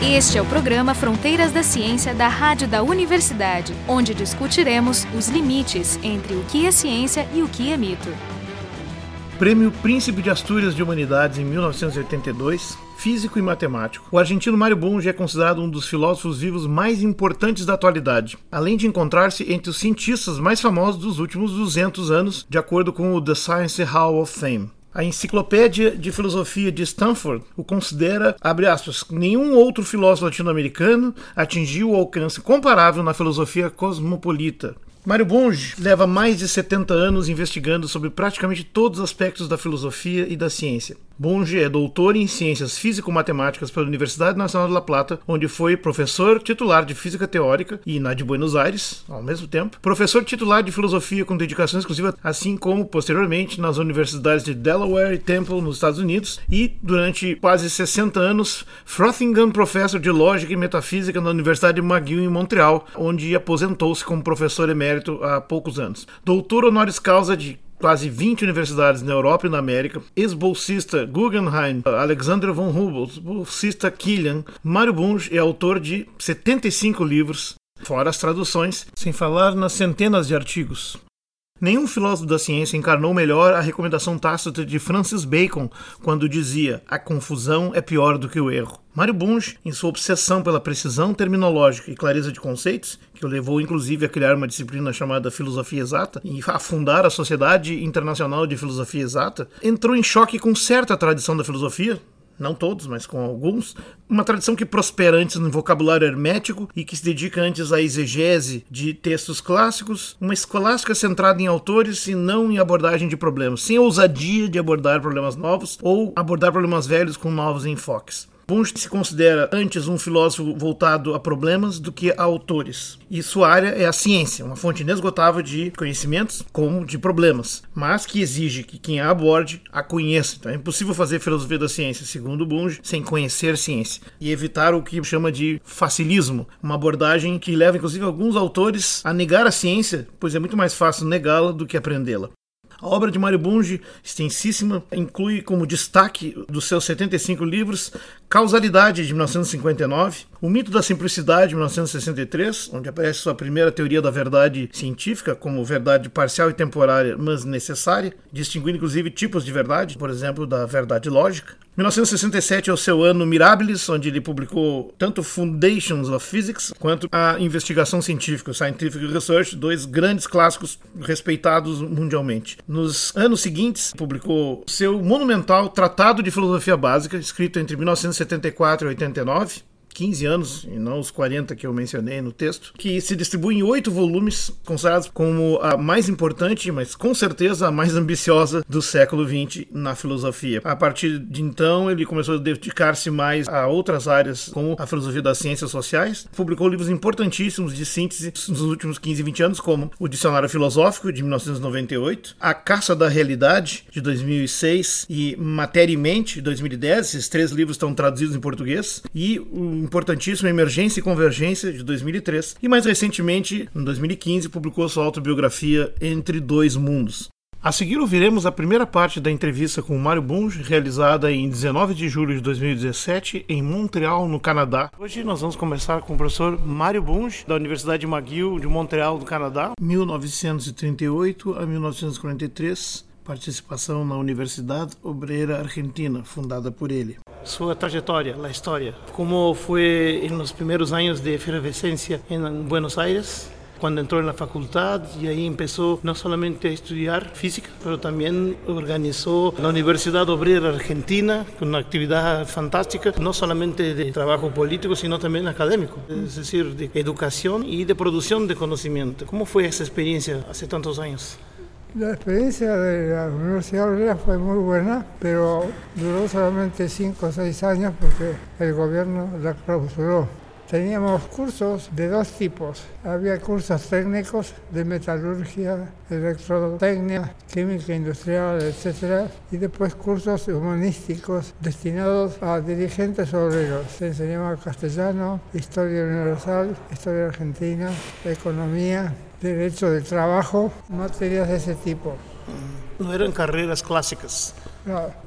Este é o programa Fronteiras da Ciência da Rádio da Universidade, onde discutiremos os limites entre o que é ciência e o que é mito. Prêmio Príncipe de Astúrias de Humanidades em 1982, físico e matemático. O argentino Mário Bunge é considerado um dos filósofos vivos mais importantes da atualidade, além de encontrar-se entre os cientistas mais famosos dos últimos 200 anos, de acordo com o The Science Hall of Fame. A Enciclopédia de Filosofia de Stanford o considera, abre aspas, nenhum outro filósofo latino-americano atingiu o alcance comparável na filosofia cosmopolita. Mário Bunge leva mais de 70 anos investigando sobre praticamente todos os aspectos da filosofia e da ciência. Bunge é doutor em Ciências Físico-Matemáticas pela Universidade Nacional de La Plata, onde foi professor titular de Física Teórica e na de Buenos Aires, ao mesmo tempo, professor titular de Filosofia com dedicação exclusiva, assim como, posteriormente, nas universidades de Delaware e Temple, nos Estados Unidos, e, durante quase 60 anos, Frothingham Professor de Lógica e Metafísica na Universidade de McGill, em Montreal, onde aposentou-se como professor emérito há poucos anos. Doutor honoris causa de quase 20 universidades na Europa e na América, ex-bolsista Guggenheim, Alexander von Humboldt, bolsista Killian, Mário Bunge é autor de 75 livros, fora as traduções, sem falar nas centenas de artigos. Nenhum filósofo da ciência encarnou melhor a recomendação tácita de Francis Bacon quando dizia: a confusão é pior do que o erro. Mário Bunge, em sua obsessão pela precisão terminológica e clareza de conceitos, que o levou inclusive a criar uma disciplina chamada Filosofia Exata e a fundar a Sociedade Internacional de Filosofia Exata, entrou em choque com certa tradição da filosofia, não todos, mas com alguns, uma tradição que prospera antes no vocabulário hermético e que se dedica antes à exegese de textos clássicos, uma escolástica centrada em autores e não em abordagem de problemas, sem ousadia de abordar problemas novos ou abordar problemas velhos com novos enfoques. Bunge se considera antes um filósofo voltado a problemas do que a autores. E sua área é a ciência, uma fonte inesgotável de conhecimentos como de problemas, mas que exige que quem a aborde a conheça. Então é impossível fazer filosofia da ciência, segundo Bunge, sem conhecer ciência e evitar o que chama de facilismo, uma abordagem que leva inclusive alguns autores a negar a ciência, pois é muito mais fácil negá-la do que aprendê-la. A obra de Mário Bunge, extensíssima, inclui como destaque dos seus 75 livros Causalidade, de 1959, O Mito da Simplicidade, de 1963, onde aparece sua primeira teoria da verdade científica, como verdade parcial e temporária, mas necessária, distinguindo inclusive tipos de verdade, por exemplo, da verdade lógica. 1967 é o seu ano Mirabilis, onde ele publicou tanto Foundations of Physics quanto a Investigação Científica, Scientific Research, dois grandes clássicos respeitados mundialmente. Nos anos seguintes, publicou seu monumental Tratado de Filosofia Básica, escrito entre 1974 e 89, 15 anos, e não os 40 que eu mencionei no texto, que se distribui em oito volumes, considerados como a mais importante, mas com certeza a mais ambiciosa do século XX na filosofia. A partir de então, ele começou a dedicar-se mais a outras áreas, como a filosofia das ciências sociais. Publicou livros importantíssimos de síntese nos últimos 15 e 20 anos, como o Dicionário Filosófico, de 1998, A Caça da Realidade, de 2006, e Matéria e Mente, de 2010. Esses três livros estão traduzidos em português. E o importantíssimo Emergência e Convergência, de 2003, e mais recentemente, em 2015, publicou sua autobiografia Entre Dois Mundos. A seguir ouviremos a primeira parte da entrevista com Mário Bunge, realizada em 19 de julho de 2017 em Montreal, no Canadá. Hoje nós vamos conversar com o professor Mário Bunge, da Universidade McGill de Montreal, no Canadá, 1938 a 1943, participação na Universidade Obreira Argentina, fundada por ele. Sua trajetória, a história, como foi nos primeiros anos de efervescência em Buenos Aires, quando entrou na faculdade e aí começou não somente a estudar física, mas também organizou na Universidade Obreira Argentina, com uma atividade fantástica, não somente de trabalho político, sino também acadêmico, é decir, de educação e de produção de conhecimento. Como foi essa experiência há tantos anos? La experiencia de la Universidad Obrera fue muy buena, pero duró solamente cinco o seis años porque el gobierno la clausuró. Teníamos cursos de dos tipos. Había cursos técnicos de metalurgia, electrotecnia, química industrial, etc. Y después cursos humanísticos destinados a dirigentes obreros. Se enseñaba castellano, historia universal, historia argentina, economía, derecho del trabajo, materias de ese tipo. No eran carreras clásicas.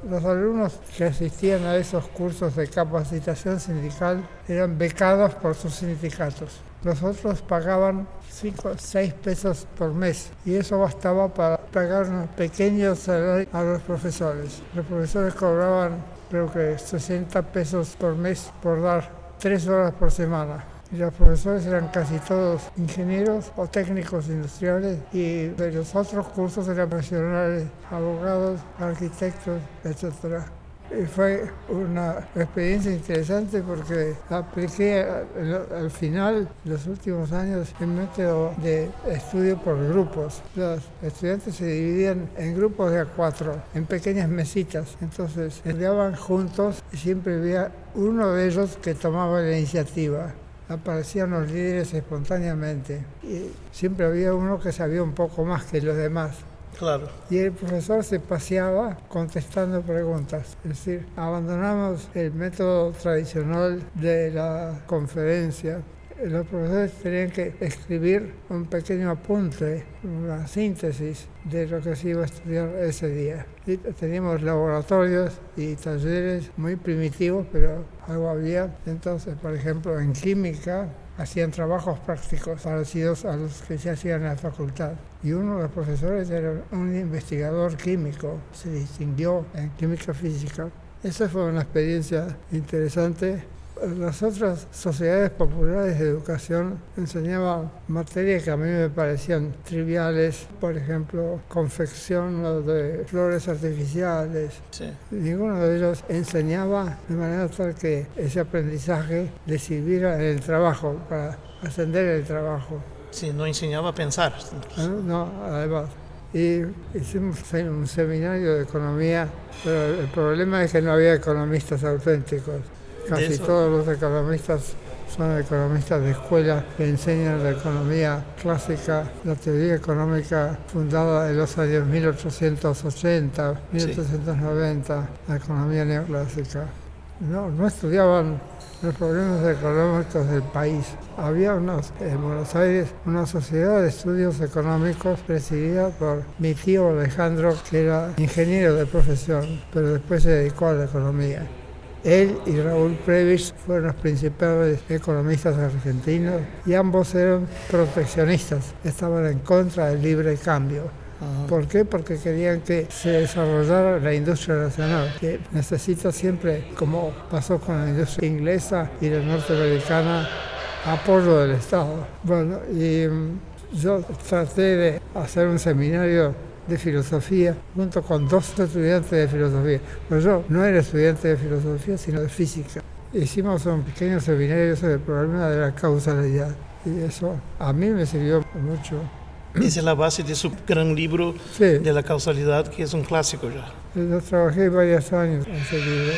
Los alumnos que asistían a esos cursos de capacitación sindical eran becados por sus sindicatos. Los otros pagaban 5 o 6 pesos por mes y eso bastaba para pagar unos pequeños salarios a los profesores. Los profesores cobraban creo que 60 pesos por mes por dar 3 horas por semana y los profesores eran casi todos ingenieros o técnicos industriales y de los otros cursos eran profesionales, abogados, arquitectos, etc. Y fue una experiencia interesante porque apliqué al, final, los últimos años, el método de estudio por grupos. Los estudiantes se dividían en grupos de a cuatro, en pequeñas mesitas. Entonces estudiaban juntos y siempre había uno de ellos que tomaba la iniciativa aparecían los líderes espontáneamente y siempre había uno que sabía un poco más que los demás. Claro. Y el profesor se paseaba contestando preguntas. Es decir, abandonamos el método tradicional de la conferencia los profesores tenían que escribir un pequeño apunte, una síntesis de lo que se iba a estudiar ese día. teníamos laboratorios y talleres muy primitivos, pero algo había. Entonces, por ejemplo, en química hacían trabajos prácticos parecidos a los que se hacían en la facultad. Y uno de los profesores era un investigador químico, se distinguió en química física. Esa fue una experiencia interesante las otras sociedades populares de educación enseñaban materias que a mí me parecían triviales, por ejemplo, confección de flores artificiales. Ninguno de ellos enseñaba de manera tal que ese aprendizaje le sirviera en el trabajo, para ascender el trabajo. Sí, no enseñaba a pensar. Ah, no, además. Y hicimos un seminario de economía, pero el problema es que no había economistas auténticos. Casi todos los economistas son economistas de escuela que enseñan la economía clásica, la teoría económica fundada en los años 1880, 1890, la economía neoclásica. No, no estudiaban los problemas económicos del país. Había unos, en Buenos Aires una sociedad de estudios económicos presidida por mi tío Alejandro, que era ingeniero de profesión, pero después se dedicó a la economía. Él y Raúl Previs fueron los principales economistas argentinos y ambos eran proteccionistas, estaban en contra del libre cambio. ¿Por qué? Porque querían que se desarrollara la industria nacional, que necesita siempre, como pasó con la industria inglesa y la norteamericana, apoyo del Estado. Bueno, y mm, yo traté de hacer un seminario de filosofía junto con dos estudiantes de filosofía. Pero yo no era estudiante de filosofía, sino de física. Hicimos un pequeño seminario sobre el problema de la causalidad y eso a mí me sirvió mucho. Esa es la base de su gran libro de la causalidad, que es un clásico ya. Yo trabajé varios años en ese libro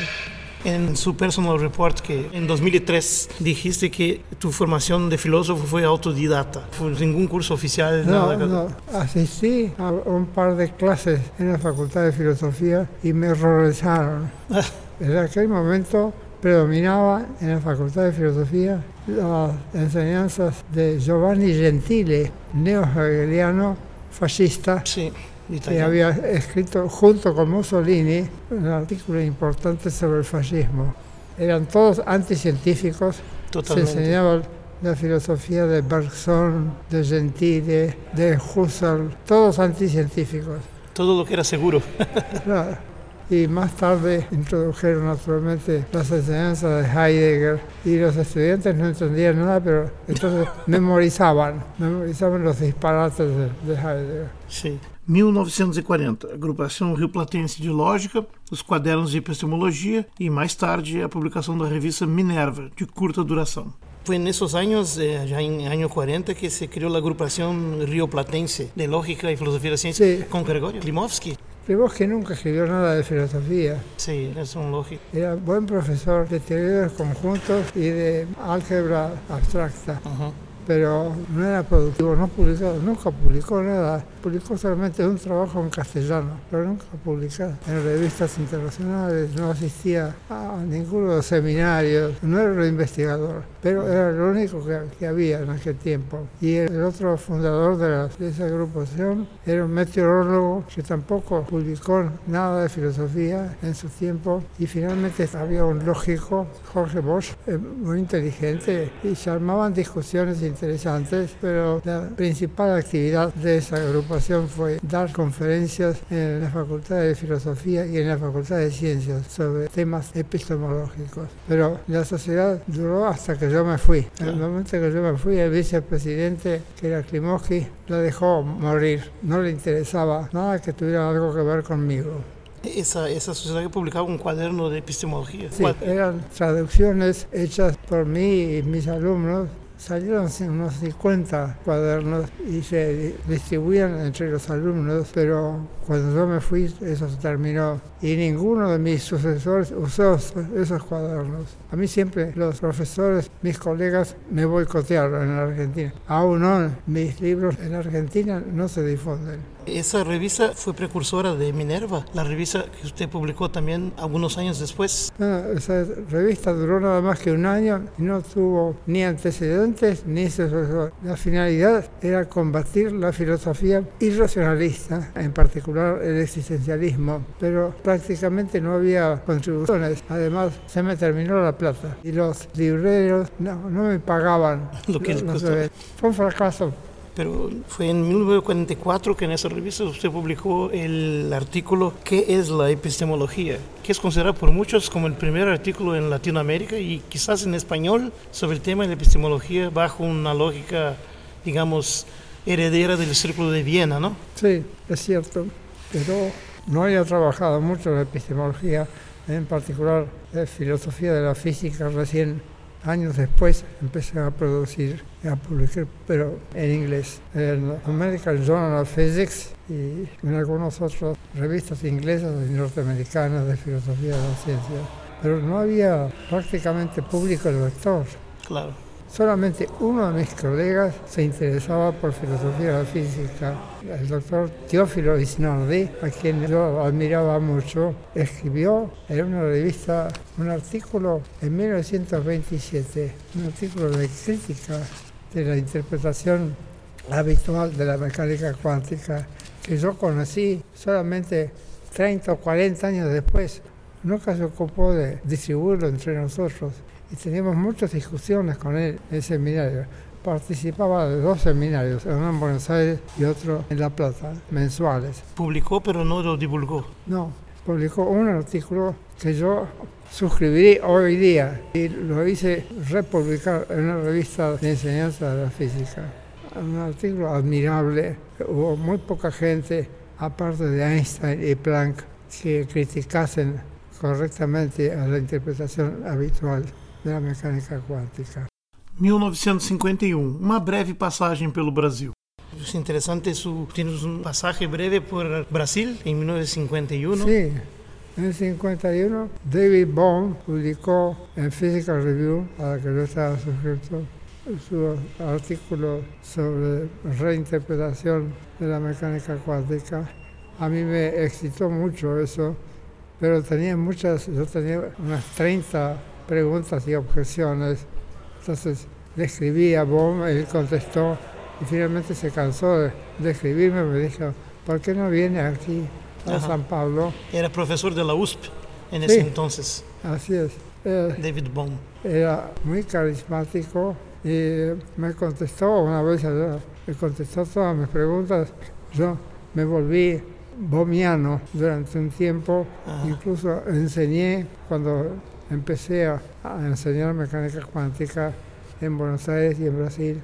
en su personal report que en 2003 dijiste que tu formación de filósofo fue autodidacta, fue ningún curso oficial. No, no, asistí a un par de clases en la Facultad de Filosofía y me horrorizaron. en aquel momento predominaba en la Facultad de Filosofía las enseñanzas de Giovanni Gentile, neo-hegeliano fascista. Sí que había escrito junto con Mussolini un artículo importante sobre el fascismo. Eran todos anticientíficos, Totalmente. se enseñaba la filosofía de Bergson, de Gentile, de Husserl, todos anticientíficos. Todo lo que era seguro. Y más tarde introdujeron naturalmente las enseñanzas de Heidegger y los estudiantes no entendían nada, pero entonces memorizaban, memorizaban los disparates de, de Heidegger. Sí. 1940, Agrupação Rio Platense de Lógica, os Quadernos de Epistemologia e, mais tarde, a publicação da revista Minerva, de curta duração. Foi nesses anos, eh, já em ano 40, que se criou a agrupação Rio Platense de Lógica e Filosofia da Ciência sí. com Gregorio Klimovsky. Klimovsky nunca escribió nada de filosofía. Sí, es un lógico. Era buen profesor de los conjuntos y de álgebra abstracta. Uh -huh pero no era productivo, no publicó, nunca publicó nada publicó solamente un trabajo en castellano, pero nunca publicado en revistas internacionales, no asistía a ninguno de los seminarios, no era un investigador, pero era lo único que, que había en aquel tiempo. Y el otro fundador de, la, de esa agrupación era un meteorólogo que tampoco publicó nada de filosofía en su tiempo y finalmente había un lógico, Jorge Bosch, eh, muy inteligente y se armaban discusiones interesantes, pero la principal actividad de esa agrupación fue dar conferencias en la Facultad de Filosofía y en la Facultad de Ciencias sobre temas epistemológicos. Pero la sociedad duró hasta que yo me fui. En el momento que yo me fui, el vicepresidente, que era Klimovsky, la dejó morir. No le interesaba nada que tuviera algo que ver conmigo. Esa, esa sociedad que publicaba un cuaderno de epistemología. Sí, eran traducciones hechas por mí y mis alumnos salieron unos 50 cuadernos y se distribuían entre los alumnos, pero cuando yo me fui eso se terminó y ninguno de mis sucesores usó esos cuadernos. A mí siempre los profesores, mis colegas, me boicotearon en Argentina. Aún no, mis libros en Argentina no se difunden. Esa revista fue precursora de Minerva, la revista que usted publicó también algunos años después. No, esa revista duró nada más que un año y no tuvo ni antecedentes ni sucesor. La finalidad era combatir la filosofía irracionalista, en particular el existencialismo, pero prácticamente no había contribuciones. Además, se me terminó la plata y los libreros no, no me pagaban. Lo que los Fue un fracaso pero fue en 1944 que en esa revista usted publicó el artículo ¿Qué es la epistemología? que es considerado por muchos como el primer artículo en Latinoamérica y quizás en español sobre el tema de la epistemología bajo una lógica, digamos, heredera del Círculo de Viena, ¿no? Sí, es cierto, pero no había trabajado mucho la epistemología, en particular en filosofía de la física recién Años después empecé a producir a publicar, pero en inglés, en American Journal of Physics y en algunas otras revistas inglesas y norteamericanas de filosofía de la ciencia. Pero no había prácticamente público lector. Claro. Solamente uno de mis colegas se interesaba por filosofía de la física. El doctor Teófilo Isnardi, a quien yo admiraba mucho, escribió en una revista un artículo en 1927, un artículo de crítica de la interpretación habitual de la mecánica cuántica que yo conocí solamente 30 o 40 años después. Nunca se ocupó de distribuirlo entre nosotros y teníamos muchas discusiones con él en el seminario. Participaba de dos seminarios, uno en Buenos Aires y otro en La Plata, mensuales. ¿Publicó pero no lo divulgó? No, publicó un artículo que yo suscribí hoy día y lo hice republicar en una revista de enseñanza de la física. Un artículo admirable, hubo muy poca gente, aparte de Einstein y Planck, que criticasen correctamente a la interpretación habitual de la mecânica quântica. 1951, uma breve passagem pelo Brasil. Es interesante, su, tienes un pasaje breve por Brasil en 1951. Sí, en 51 David Bohm publicó en Physical Review, a la que yo estaba suscrito, su artículo sobre reinterpretación de la mecánica cuántica. A mí me excitó mucho eso, pero tenía muchas, yo tenía unas 30 preguntas y objeciones. Entonces le escribí a Bohm, él contestó y finalmente se cansó de, de escribirme, me dijo, ¿por qué no viene aquí a Ajá. San Pablo? Era profesor de la USP en ese Sí. entonces, Así es. Eh, David Bohm. era muy carismático y me contestó una vez, eh, me contestó todas mis preguntas. Yo me volví bomiano durante un tiempo, Ajá. incluso enseñé cuando empecé a, a enseñar mecánica cuántica en Buenos Aires y en Brasil.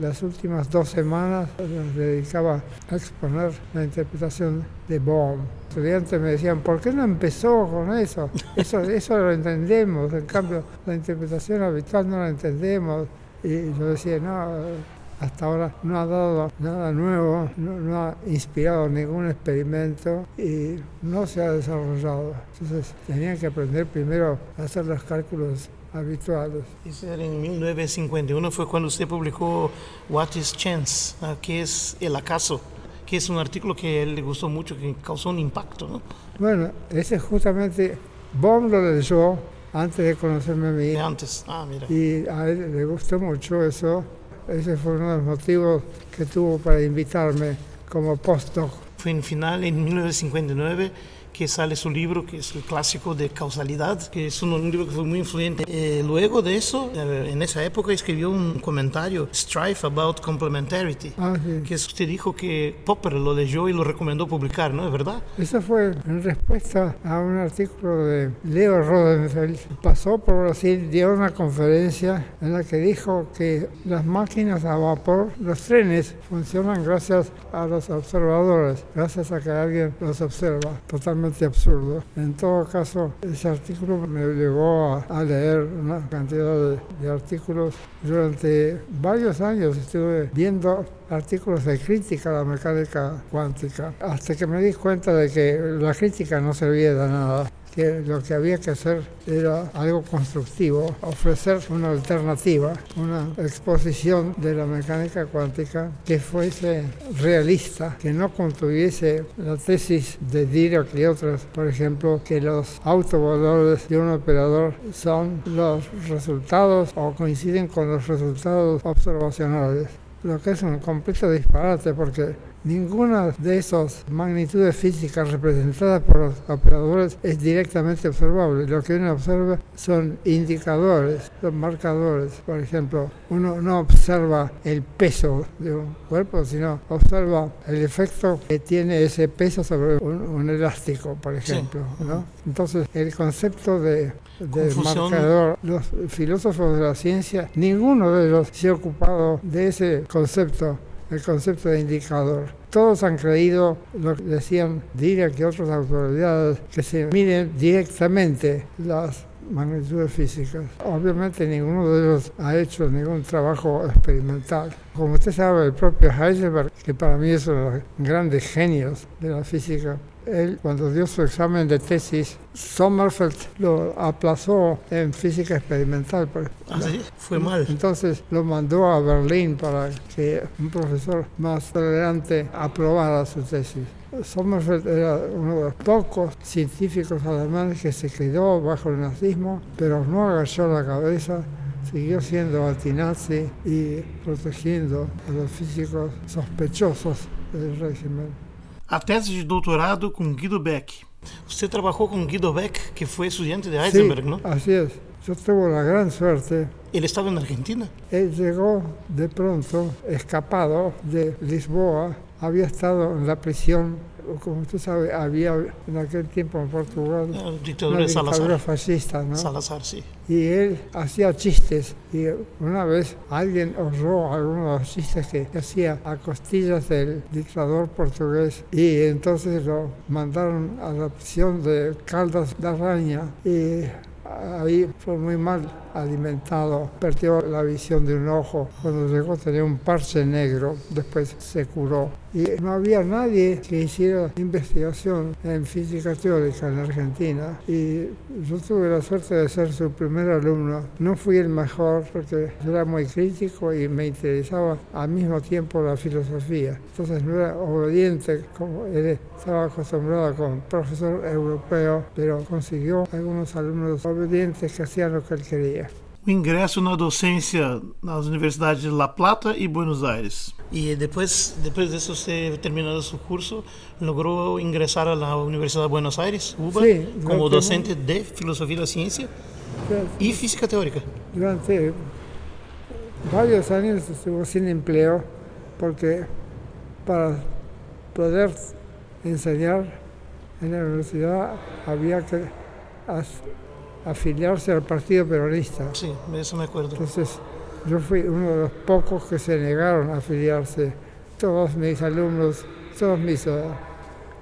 Las últimas dos semanas las dedicaba a exponer la interpretación de Bohm. Estudiantes me decían, ¿por qué no empezó con eso? Eso, eso lo entendemos, en cambio la interpretación habitual no la entendemos. Y yo decía, no, hasta ahora no ha dado nada nuevo, no, no ha inspirado ningún experimento y no se ha desarrollado. Entonces tenían que aprender primero a hacer los cálculos habituales. Eso era en 1951 fue cuando usted publicó What is Chance, ah, que es el acaso, que es un artículo que a él le gustó mucho, que causó un impacto, ¿no? Bueno, ese justamente Bohm lo leyó antes de conocerme a mí. De antes, ah, mira. Y a él le gustó mucho eso. Ese fue uno de los motivos que tuvo para invitarme como postdoc. Fue en final, en 1959, que sale su libro, que es el clásico de causalidad, que es un, libro que fue muy influyente. Eh, luego de eso, eh, en esa época escribió un comentario, Strife About Complementarity, Ah, sí. que usted dijo que Popper lo leyó y lo recomendó publicar, ¿no? ¿Es verdad? Eso fue en respuesta a un artículo de Leo Rodenfeld. Pasó por Brasil, dio una conferencia en la que dijo que las máquinas a vapor, los trenes, funcionan gracias a los observadores, gracias a que alguien los observa. Totalmente absurdo. En todo caso, ese artículo me llevó a, a leer una cantidad de, de artículos. Durante varios años estuve viendo artículos de crítica a la mecánica cuántica, hasta que me di cuenta de que la crítica no servía de nada que lo que había que hacer era algo constructivo, ofrecer una alternativa, una exposición de la mecánica cuántica que fuese realista, que no contuviese la tesis de Dirac y otros, por ejemplo, que los autovalores de un operador son los resultados o coinciden con los resultados observacionales lo que es un completo disparate porque ninguna de esas magnitudes físicas representadas por los operadores es directamente observable. Lo que uno observa son indicadores, son marcadores. Por ejemplo, uno no observa el peso de un cuerpo, sino observa el efecto que tiene ese peso sobre un, un elástico, por ejemplo. ¿no? Entonces, el concepto de, de marcador, los filósofos de la ciencia, ninguno de ellos se ha ocupado de ese concepto, el concepto de indicador. Todos han creído, lo que decían Dirac y otras autoridades, que se miden directamente las magnitudes físicas. Obviamente ninguno de ellos ha hecho ningún trabajo experimental. Como usted sabe, el propio Heisenberg, que para mí es uno de los grandes genios de la física, él cuando dio su examen de tesis, Sommerfeld lo aplazó en física experimental. por- Ah, sí, fue mal. entonces lo mandó a Berlín para que un profesor más tolerante aprobara su tesis. Sommerfeld era uno de los pocos científicos alemanes que se quedó bajo el nazismo, pero no agachó la cabeza, siguió siendo antinazi y protegiendo a los físicos sospechosos del régimen. A tese de doutorado com Guido Beck. Você trabalhou com Guido Beck, que foi estudante de Heisenberg, sí, ¿no? así es. Yo tuve la gran suerte Ele estava na Argentina. Él llegó de pronto, escapado de Lisboa, había estado en la prisión, como usted sabe, había en aquel tiempo en Portugal A una ditadura de dictadura Salazar. fascista, ¿no? Salazar, sí. Y él hacía chistes y una vez alguien oyó algunos de los chistes que hacía a costillas del dictador portugués y entonces lo mandaron a la prisión de Caldas de Araña y ahí fue muy mal alimentado, perdió la visión de un ojo, cuando llegó tenía un parche negro, después se curó. Y no había nadie que hiciera investigación en física teórica en Argentina y yo tuve la suerte de ser su primer alumno. No fui el mejor porque yo era muy crítico y me interesaba al mismo tiempo la filosofía. Entonces no era obediente como él estaba acostumbrado con profesor europeo, pero consiguió algunos alumnos obedientes que hacían lo que él quería. O ingresso na docência nas universidades de La Plata e Buenos Aires. E depois, depois disso, você terminando seu curso, logrou ingressar na Universidade de Buenos Aires, UBA, como docente de Filosofia da Ciência e Física Teórica. Durante varios años estuvo sin empleo porque para poder enseñar en la universidad había que afiliarse al Partido Peronista. Sim, isso me acordo. Entonces yo fui uno de los pocos que se negaron a afiliarse. Todos mis alumnos, todos mis eh,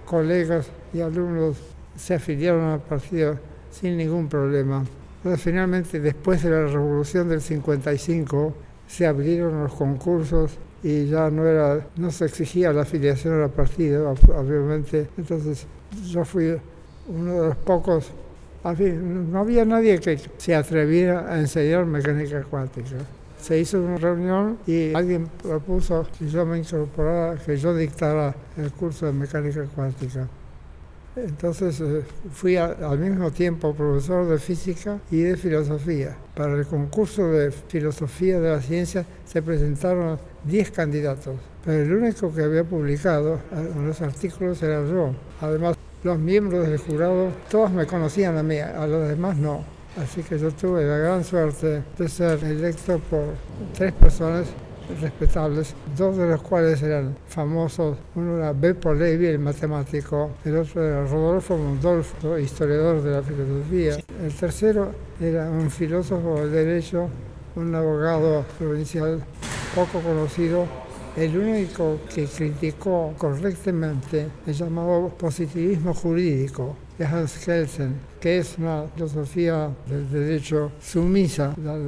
colegas y alumnos se afiliaron al partido sin ningún problema. Entonces, finalmente, después de la revolución del 55, se abrieron los concursos y ya no era no se exigía la afiliación al partido, ob- obviamente. Entonces, yo fui uno de los pocos no había nadie que se atreviera a enseñar mecánica cuántica. Se hizo una reunión y alguien propuso que yo me incorporara, que yo dictara el curso de mecánica cuántica. Entonces eh, fui al mismo tiempo profesor de física y de filosofía. Para el concurso de filosofía de la ciencia se presentaron 10 candidatos, pero el único que había publicado los artículos era yo. Además, los miembros del jurado, todos me conocían a mí, a los demás no. Así que yo tuve la gran suerte de ser electo por tres personas respetables, dos de los cuales eran famosos. Uno era Beppo Levi, el matemático, el otro era Rodolfo Mondolfo, historiador de la filosofía. El tercero era un filósofo del derecho, un abogado provincial poco conocido, el único que criticó correctamente el llamado positivismo jurídico de Hans Kelsen, que es una filosofía del derecho sumisa. La,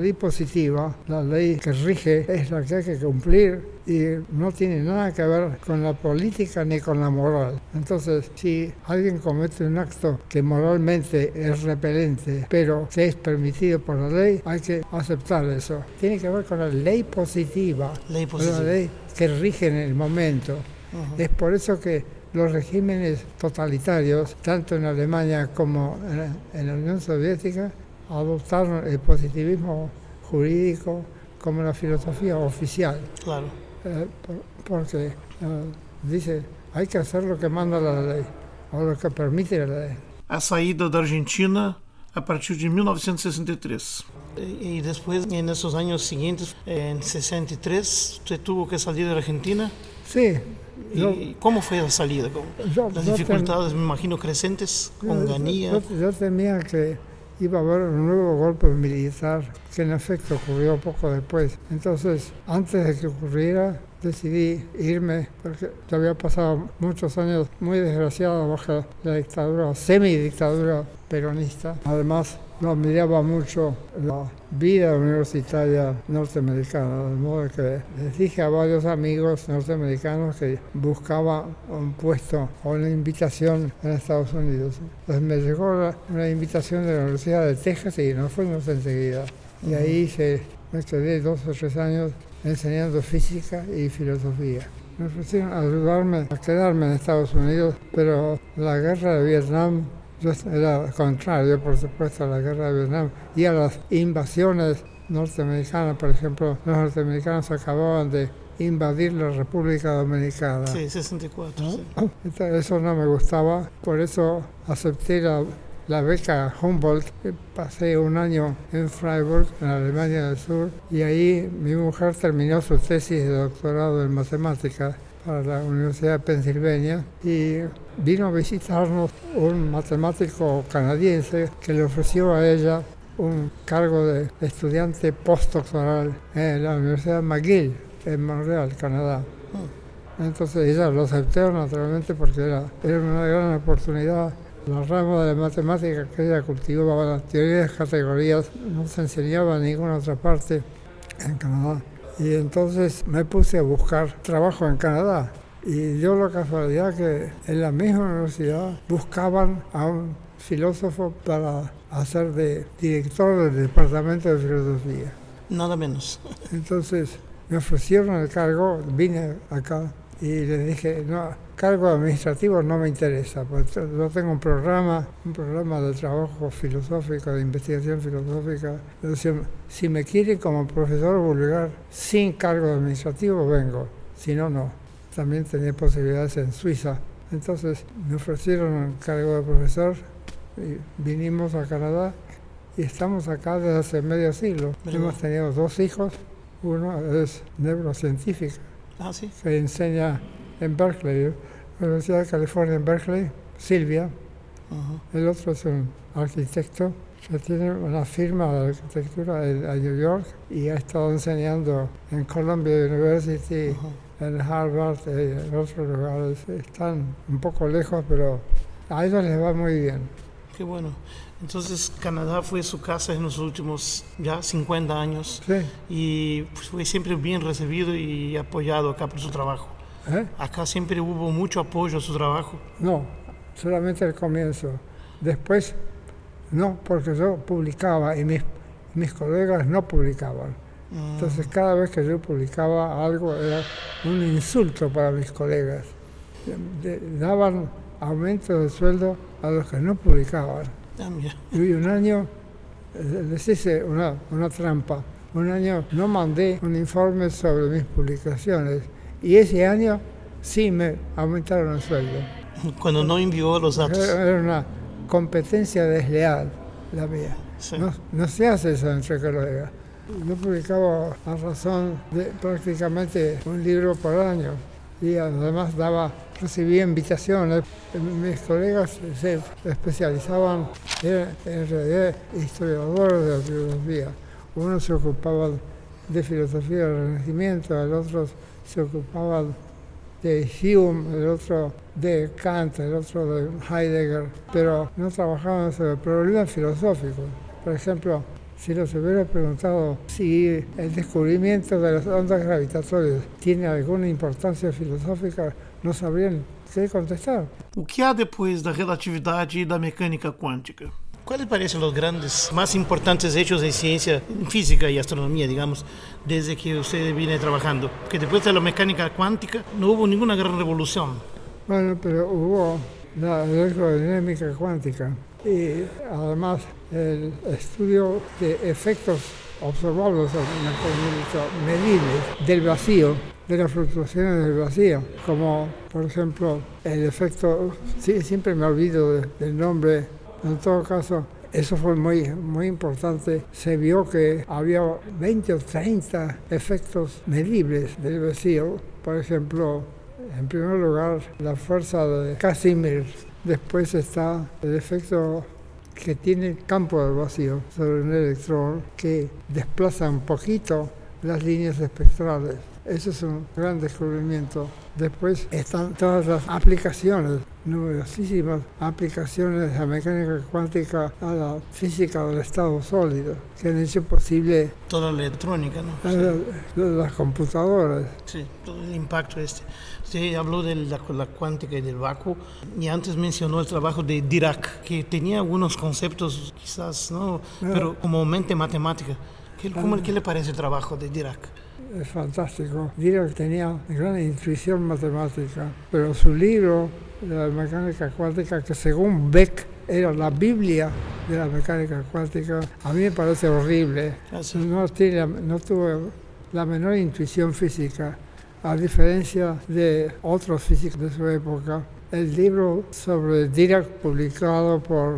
ley positiva, la ley que rige, es la que hay que cumplir y no tiene nada que ver con la política ni con la moral. Entonces, si alguien comete un acto que moralmente es repelente, pero que es permitido por la ley, hay que aceptar eso. Tiene que ver con la ley positiva, ley positiva. la ley que rige en el momento. Es por eso que los regímenes totalitarios, tanto en Alemania como en la Unión Soviética, adoptaron el positivismo jurídico como la filosofía oficial. Claro. Eh, porque eh, dice, hay que hacer lo que manda la ley, o lo que permite la ley. A saída da Argentina a partir de 1963. Y después, en esos años siguientes, en 63, usted tuvo que salir de Argentina. Sí, ¿Y cómo fue la salida? Las dificultades, me imagino, crecientes con Ganía. Yo, temía que iba a haber un nuevo golpe militar, que en efecto ocurrió poco después. Entonces, antes de que ocurriera, decidí irme, porque yo había pasado muchos años muy desgraciados bajo la dictadura, semi-dictadura peronista. Además, no miraba mucho la vida universitaria norteamericana, de modo que les dije a varios amigos norteamericanos que buscaba un puesto o una invitación en Estados Unidos. Entonces me llegó una invitación de la Universidad de Texas y nos fuimos enseguida. Y ahí se, me quedé dos o tres años enseñando física y filosofía. Me ofrecieron ayudarme a quedarme en Estados Unidos, pero la guerra de Vietnam yo era contrario, por supuesto, a la guerra de Vietnam y a las invasiones norteamericanas. Por ejemplo, los norteamericanos acababan de invadir la República Dominicana. Sí, 64. Eso no me gustaba, por eso acepté la, la beca Humboldt. Pasé un año en Freiburg, en Alemania del Sur, y ahí mi mujer terminó su tesis de doctorado en matemáticas para la Universidad de Pensilvania y vino a visitarnos un matemático canadiense que le ofreció a ella un cargo de estudiante postdoctoral en la Universidad McGill en Montreal, Canadá. Entonces ella lo aceptó naturalmente porque era, era una gran oportunidad. La rama de matemática que ella cultivaba, las teorías de categorías, no se enseñaba en ninguna otra parte en Canadá. Y entonces me puse a buscar trabajo en Canadá. Y dio la casualidad que en la misma universidad buscaban a un filósofo para hacer de director del departamento de filosofía. Nada menos. Entonces me ofrecieron el cargo, vine acá y les dije, no, cargo administrativo no me interesa, porque yo tengo un programa, un programa de trabajo filosófico, de investigación filosófica. Entonces, si me quieren como profesor vulgar sin cargo administrativo, vengo, si no, no. También tenía posibilidades en Suiza. Entonces me ofrecieron el cargo de profesor y vinimos a Canadá y estamos acá desde hace medio siglo. Hemos tenido dos hijos, uno es neurocientífico Ah, sí. Que enseña en Berkeley, Universidad de California en Berkeley, Silvia. El otro es un arquitecto que tiene una firma de arquitectura en, New York y ha estado enseñando en Columbia University, en Harvard y en otros lugares. Están un poco lejos, pero a ellos les va muy bien. Qué bueno. Entonces Canadá fue su casa en los últimos ya 50 años sí. y pues, fue siempre bien recibido y apoyado acá por su trabajo. ¿Eh? Acá siempre hubo mucho apoyo a su trabajo. No, solamente al comienzo. Después, no, porque yo publicaba y mis, mis colegas no publicaban. Mm. Entonces cada vez que yo publicaba algo era un insulto para mis colegas. daban aumento de sueldo a los que no publicaban. Ah, y un año, eh, les hice una, una trampa, un año no mandé un informe sobre mis publicaciones y ese año sí me aumentaron el sueldo. Cuando no envió los datos. Era una competencia desleal la mía. No, no, se hace eso entre colegas. Yo publicaba a razón de prácticamente un libro por año y además daba, recibía invitaciones. Mis colegas se especializaban en realidad historiadores de la filosofía. Uno se ocupaba de filosofía del Renacimiento, el otro se ocupaba de Hume, el otro de Kant, el otro de Heidegger, pero no trabajaban sobre problemas filosóficos. Por ejemplo, si nos hubiera preguntado si el descubrimiento de las ondas gravitatorias tiene alguna importancia filosófica, no sabrían qué contestar. ¿Qué hay después de la relatividad y la mecánica cuántica? ¿Cuáles parecen los grandes, más importantes hechos de ciencia física y astronomía, digamos, desde que usted viene trabajando? Que después de la mecánica cuántica no hubo ninguna gran revolución. Bueno, pero hubo la electrodinámica cuántica y además el estudio de efectos observables, medibles del vacío, de las fluctuaciones del vacío, como por ejemplo el efecto, sí, siempre me olvido del nombre, en todo caso eso fue muy, muy importante. Se vio que había 20 o 30 efectos medibles del vacío. Por ejemplo, en primer lugar, la fuerza de Casimir Después está el efecto que tiene el campo del vacío sobre un electrón que desplaza un poquito las líneas espectrales. Eso es un gran descubrimiento. Después están todas las aplicaciones, numerosísimas aplicaciones de la mecánica cuántica a la física del estado sólido, que han hecho posible... Toda la electrónica, ¿no? Las computadoras. Sí, todo el impacto este. Usted habló de la, cuántica y del vacuo y antes mencionó el trabajo de Dirac, que tenía algunos conceptos quizás, ¿no? Pero como mente matemática. ¿Qué, cómo, ¿Qué le parece el trabajo de Dirac? Es fantástico. Dirac tenía gran intuición matemática, pero su libro de la mecánica cuántica, que según Beck era la Biblia de la mecánica cuántica, a mí me parece horrible. Ah, no, tiene, no tuvo la menor intuición física a diferencia de otros físicos de su época. El libro sobre Dirac, publicado por...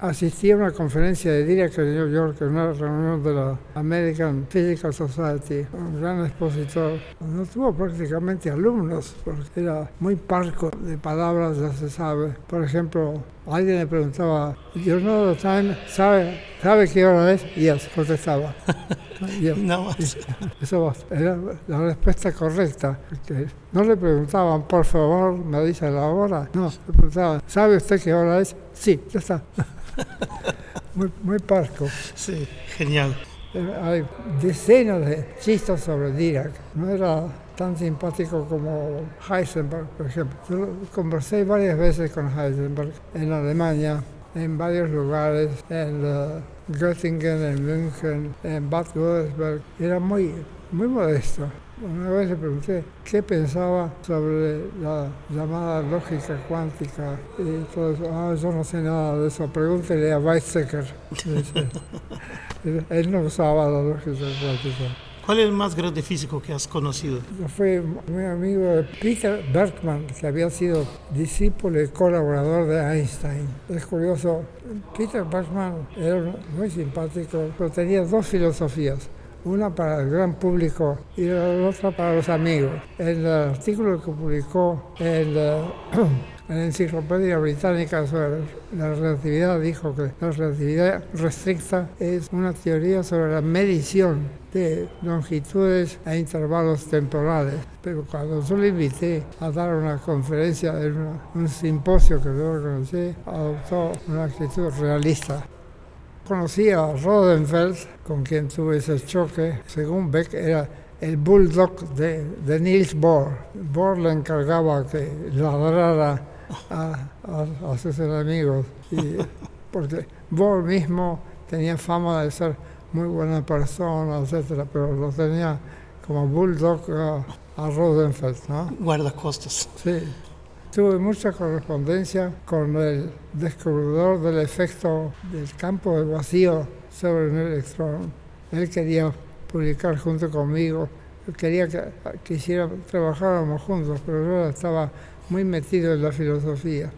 Asistí a una conferencia de Dirac en New York, en una reunión de la American Physical Society, un gran expositor. No tuvo prácticamente alumnos, porque era muy parco de palabras, ya se sabe. Por ejemplo, alguien le preguntaba, ¿You know the time? ¿Sabe, ¿sabe qué hora es? Y él contestaba. no, eso era la respuesta correcta. No le preguntaban, por favor, me dice la hora. No, le preguntaban, ¿sabe usted qué hora es? Sí, ya está. muy, muy parco. Sí, genial. Eh, hay decenas de chistes sobre Dirac. No era tan simpático como Heisenberg, por ejemplo. Yo conversé varias veces con Heisenberg en Alemania, en varios lugares, en uh, Göttingen, en München, en Bad Godesberg. Era muy, muy modesto. Una vez le pregunté qué pensaba sobre la llamada lógica cuántica y todo eso. Ah, yo no sé nada de eso, pregúntele a Weizsäcker. Él no usaba la lógica cuántica. ¿Cuál es el más grande físico que has conocido? Fui muy amigo Peter Bergman, que había sido discípulo y colaborador de Einstein. Es curioso, Peter Bergman era muy simpático, pero tenía dos filosofías una para el gran público y la otra para los amigos. El artículo que publicó en la Enciclopedia Británica sobre la relatividad dijo que la relatividad restricta es una teoría sobre la medición de longitudes e intervalos temporales. Pero cuando yo le invité a dar una conferencia en un simposio que yo organizé, adoptó una actitud realista. Conocí a Rodenfeld, con quien tuve ese choque. Según Beck, era el bulldog de, de Niels Bohr. Bohr le encargaba que ladrara a, sus enemigos, y, porque Bohr mismo tenía fama de ser muy buena persona, etcétera, pero lo tenía como bulldog a, a Rosenfeld, ¿no? Guardacostas. Sí. Tuve mucha correspondencia con el descubridor del efecto del campo de vacío sobre un electrón. Él quería publicar junto conmigo, quería que quisiera trabajáramos juntos, pero yo estaba muy metido en la filosofía.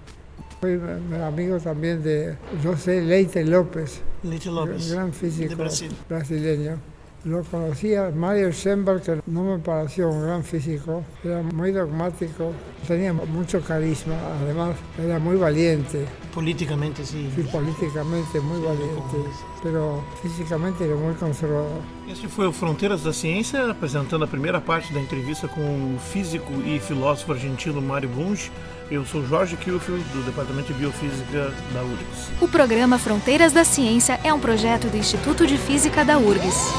Fui amigo también de José Leite López, Leite López, gran físico de Brasil. brasileño. Lo conocía Mario Schoenberg, que no me pareció un gran físico, era muy dogmático, tenía mucho carisma, además era muy valiente, Políticamente, sí. y políticamente muy Sí, valiente, pero físicamente era muy conservador. Este foi o Fronteiras da Ciência, apresentando a primeira parte da entrevista com o físico e filósofo argentino Mário Bunge. Eu sou Jorge Kilfield, do Departamento de Biofísica da URGS. O programa Fronteiras da Ciência é um projeto do Instituto de Física da URGS.